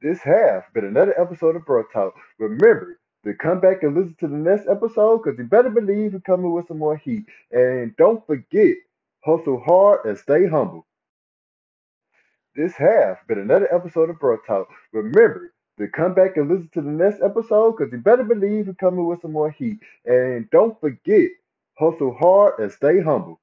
This has been another episode of Bro Talk. Remember to come back and listen to the next episode because you better believe we're coming with some more heat. And don't forget, hustle hard and stay humble. This has been another episode of Bro Talk. Remember to come back and listen to the next episode because you better believe we're coming with some more heat. And don't forget, hustle hard and stay humble.